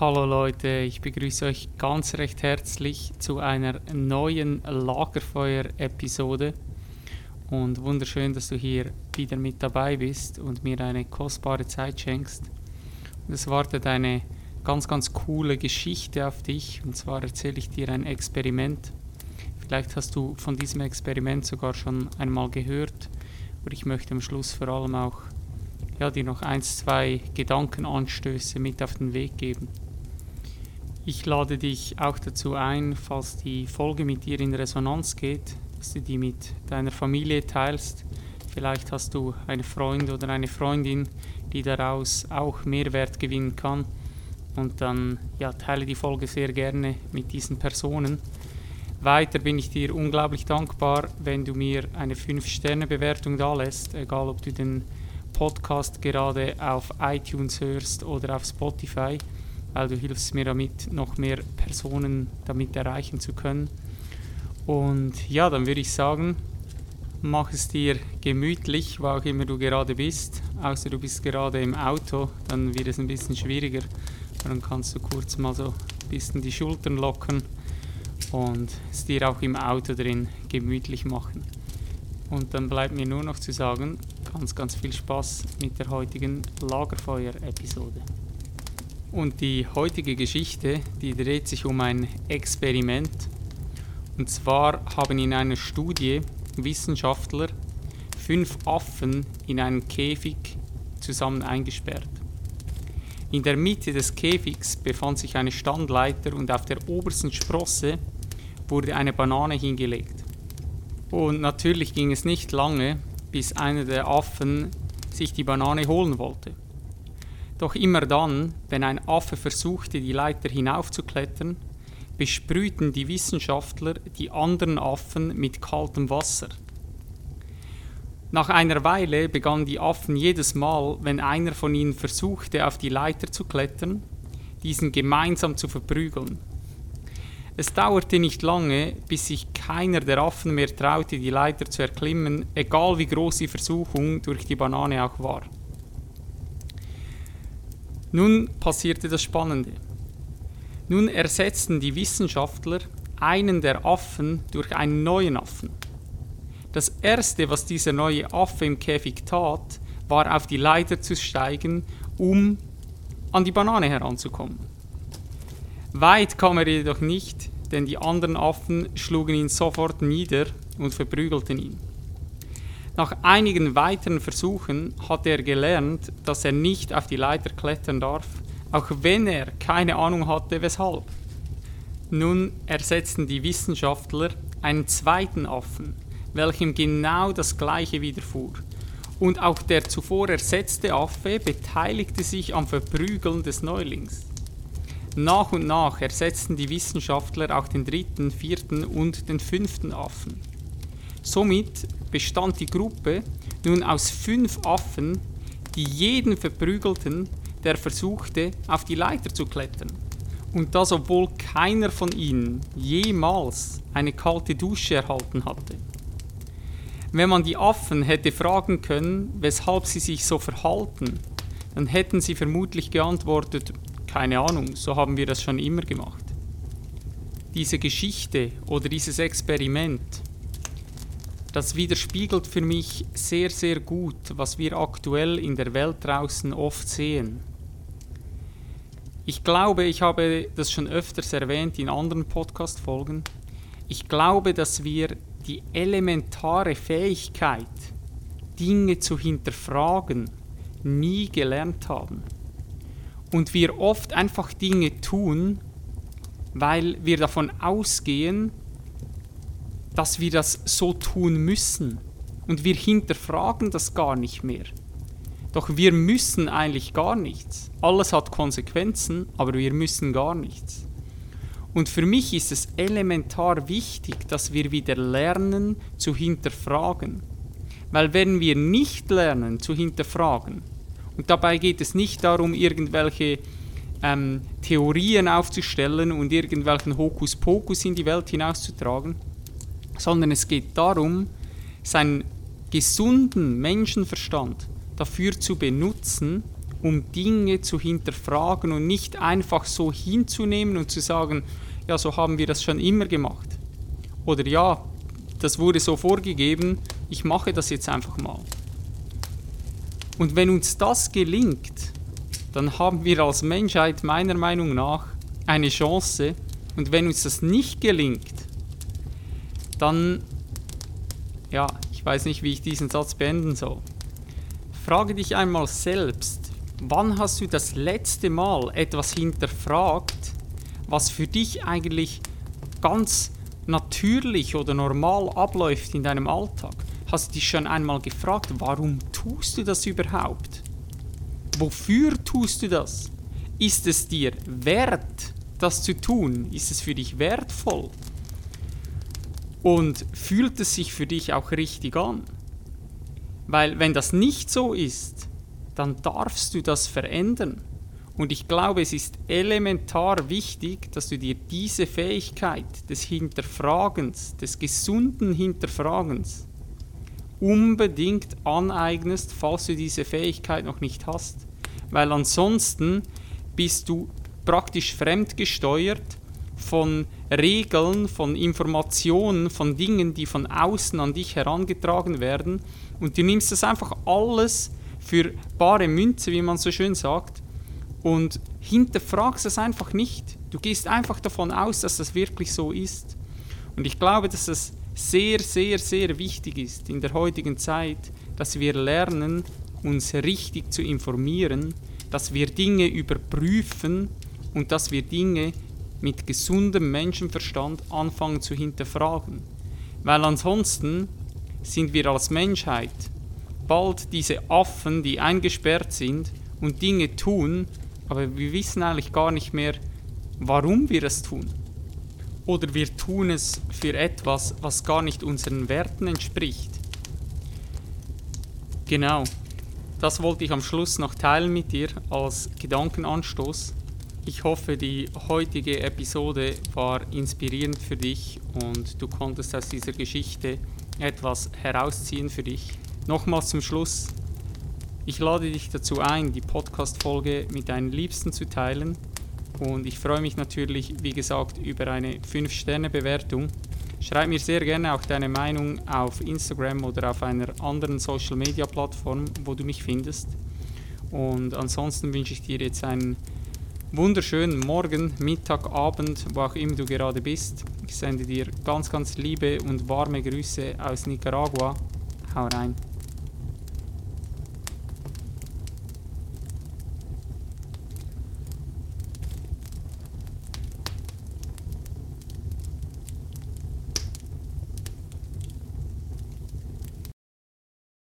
Hallo Leute, ich begrüße euch ganz recht herzlich zu einer neuen Lagerfeuer-Episode und wunderschön, dass du hier wieder mit dabei bist und mir eine kostbare Zeit schenkst. Es wartet eine ganz, ganz coole Geschichte auf dich und zwar erzähle ich dir ein Experiment. Vielleicht hast du von diesem Experiment sogar schon einmal gehört, aber ich möchte am Schluss vor allem auch ja, dir noch ein, zwei Gedankenanstöße mit auf den Weg geben. Ich lade dich auch dazu ein, falls die Folge mit dir in Resonanz geht, dass du die mit deiner Familie teilst. Vielleicht hast du einen Freund oder eine Freundin, die daraus auch Mehrwert gewinnen kann. Und dann ja, teile die Folge sehr gerne mit diesen Personen. Weiter bin ich dir unglaublich dankbar, wenn du mir eine 5-Sterne-Bewertung da lässt, egal ob du den Podcast gerade auf iTunes hörst oder auf Spotify weil du hilfst mir damit, noch mehr Personen damit erreichen zu können. Und ja, dann würde ich sagen, mach es dir gemütlich, wo auch immer du gerade bist. Außer du bist gerade im Auto, dann wird es ein bisschen schwieriger. Dann kannst du kurz mal so ein bisschen die Schultern lockern und es dir auch im Auto drin gemütlich machen. Und dann bleibt mir nur noch zu sagen, ganz, ganz viel Spaß mit der heutigen Lagerfeuer-Episode. Und die heutige Geschichte, die dreht sich um ein Experiment. Und zwar haben in einer Studie Wissenschaftler fünf Affen in einen Käfig zusammen eingesperrt. In der Mitte des Käfigs befand sich eine Standleiter und auf der obersten Sprosse wurde eine Banane hingelegt. Und natürlich ging es nicht lange, bis einer der Affen sich die Banane holen wollte. Doch immer dann, wenn ein Affe versuchte, die Leiter hinaufzuklettern, besprühten die Wissenschaftler die anderen Affen mit kaltem Wasser. Nach einer Weile begannen die Affen jedes Mal, wenn einer von ihnen versuchte, auf die Leiter zu klettern, diesen gemeinsam zu verprügeln. Es dauerte nicht lange, bis sich keiner der Affen mehr traute, die Leiter zu erklimmen, egal wie groß die Versuchung durch die Banane auch war. Nun passierte das Spannende. Nun ersetzten die Wissenschaftler einen der Affen durch einen neuen Affen. Das erste, was dieser neue Affe im Käfig tat, war auf die Leiter zu steigen, um an die Banane heranzukommen. Weit kam er jedoch nicht, denn die anderen Affen schlugen ihn sofort nieder und verprügelten ihn. Nach einigen weiteren Versuchen hatte er gelernt, dass er nicht auf die Leiter klettern darf, auch wenn er keine Ahnung hatte, weshalb. Nun ersetzten die Wissenschaftler einen zweiten Affen, welchem genau das gleiche widerfuhr. Und auch der zuvor ersetzte Affe beteiligte sich am Verprügeln des Neulings. Nach und nach ersetzten die Wissenschaftler auch den dritten, vierten und den fünften Affen. Somit bestand die Gruppe nun aus fünf Affen, die jeden verprügelten, der versuchte, auf die Leiter zu klettern. Und das obwohl keiner von ihnen jemals eine kalte Dusche erhalten hatte. Wenn man die Affen hätte fragen können, weshalb sie sich so verhalten, dann hätten sie vermutlich geantwortet, keine Ahnung, so haben wir das schon immer gemacht. Diese Geschichte oder dieses Experiment das widerspiegelt für mich sehr, sehr gut, was wir aktuell in der Welt draußen oft sehen. Ich glaube, ich habe das schon öfters erwähnt in anderen Podcast-Folgen. Ich glaube, dass wir die elementare Fähigkeit, Dinge zu hinterfragen, nie gelernt haben. Und wir oft einfach Dinge tun, weil wir davon ausgehen, dass wir das so tun müssen. Und wir hinterfragen das gar nicht mehr. Doch wir müssen eigentlich gar nichts. Alles hat Konsequenzen, aber wir müssen gar nichts. Und für mich ist es elementar wichtig, dass wir wieder lernen zu hinterfragen. Weil wenn wir nicht lernen zu hinterfragen, und dabei geht es nicht darum, irgendwelche ähm, Theorien aufzustellen und irgendwelchen Hokuspokus in die Welt hinauszutragen, sondern es geht darum, seinen gesunden Menschenverstand dafür zu benutzen, um Dinge zu hinterfragen und nicht einfach so hinzunehmen und zu sagen, ja, so haben wir das schon immer gemacht. Oder ja, das wurde so vorgegeben, ich mache das jetzt einfach mal. Und wenn uns das gelingt, dann haben wir als Menschheit meiner Meinung nach eine Chance. Und wenn uns das nicht gelingt, dann, ja, ich weiß nicht, wie ich diesen Satz beenden soll. Frage dich einmal selbst, wann hast du das letzte Mal etwas hinterfragt, was für dich eigentlich ganz natürlich oder normal abläuft in deinem Alltag? Hast du dich schon einmal gefragt, warum tust du das überhaupt? Wofür tust du das? Ist es dir wert, das zu tun? Ist es für dich wertvoll? Und fühlt es sich für dich auch richtig an? Weil wenn das nicht so ist, dann darfst du das verändern. Und ich glaube, es ist elementar wichtig, dass du dir diese Fähigkeit des Hinterfragens, des gesunden Hinterfragens, unbedingt aneignest, falls du diese Fähigkeit noch nicht hast. Weil ansonsten bist du praktisch fremdgesteuert von Regeln, von Informationen, von Dingen, die von außen an dich herangetragen werden. Und du nimmst das einfach alles für bare Münze, wie man so schön sagt, und hinterfragst es einfach nicht. Du gehst einfach davon aus, dass das wirklich so ist. Und ich glaube, dass es sehr, sehr, sehr wichtig ist in der heutigen Zeit, dass wir lernen, uns richtig zu informieren, dass wir Dinge überprüfen und dass wir Dinge mit gesundem Menschenverstand anfangen zu hinterfragen. Weil ansonsten sind wir als Menschheit bald diese Affen, die eingesperrt sind und Dinge tun, aber wir wissen eigentlich gar nicht mehr, warum wir es tun. Oder wir tun es für etwas, was gar nicht unseren Werten entspricht. Genau, das wollte ich am Schluss noch teilen mit dir als Gedankenanstoß. Ich hoffe, die heutige Episode war inspirierend für dich und du konntest aus dieser Geschichte etwas herausziehen für dich. Nochmals zum Schluss, ich lade dich dazu ein, die Podcast-Folge mit deinen Liebsten zu teilen. Und ich freue mich natürlich, wie gesagt, über eine 5-Sterne-Bewertung. Schreib mir sehr gerne auch deine Meinung auf Instagram oder auf einer anderen Social-Media-Plattform, wo du mich findest. Und ansonsten wünsche ich dir jetzt einen wunderschönen Morgen, Mittag, Abend, wo auch immer du gerade bist. Ich sende dir ganz, ganz liebe und warme Grüße aus Nicaragua. Hau rein.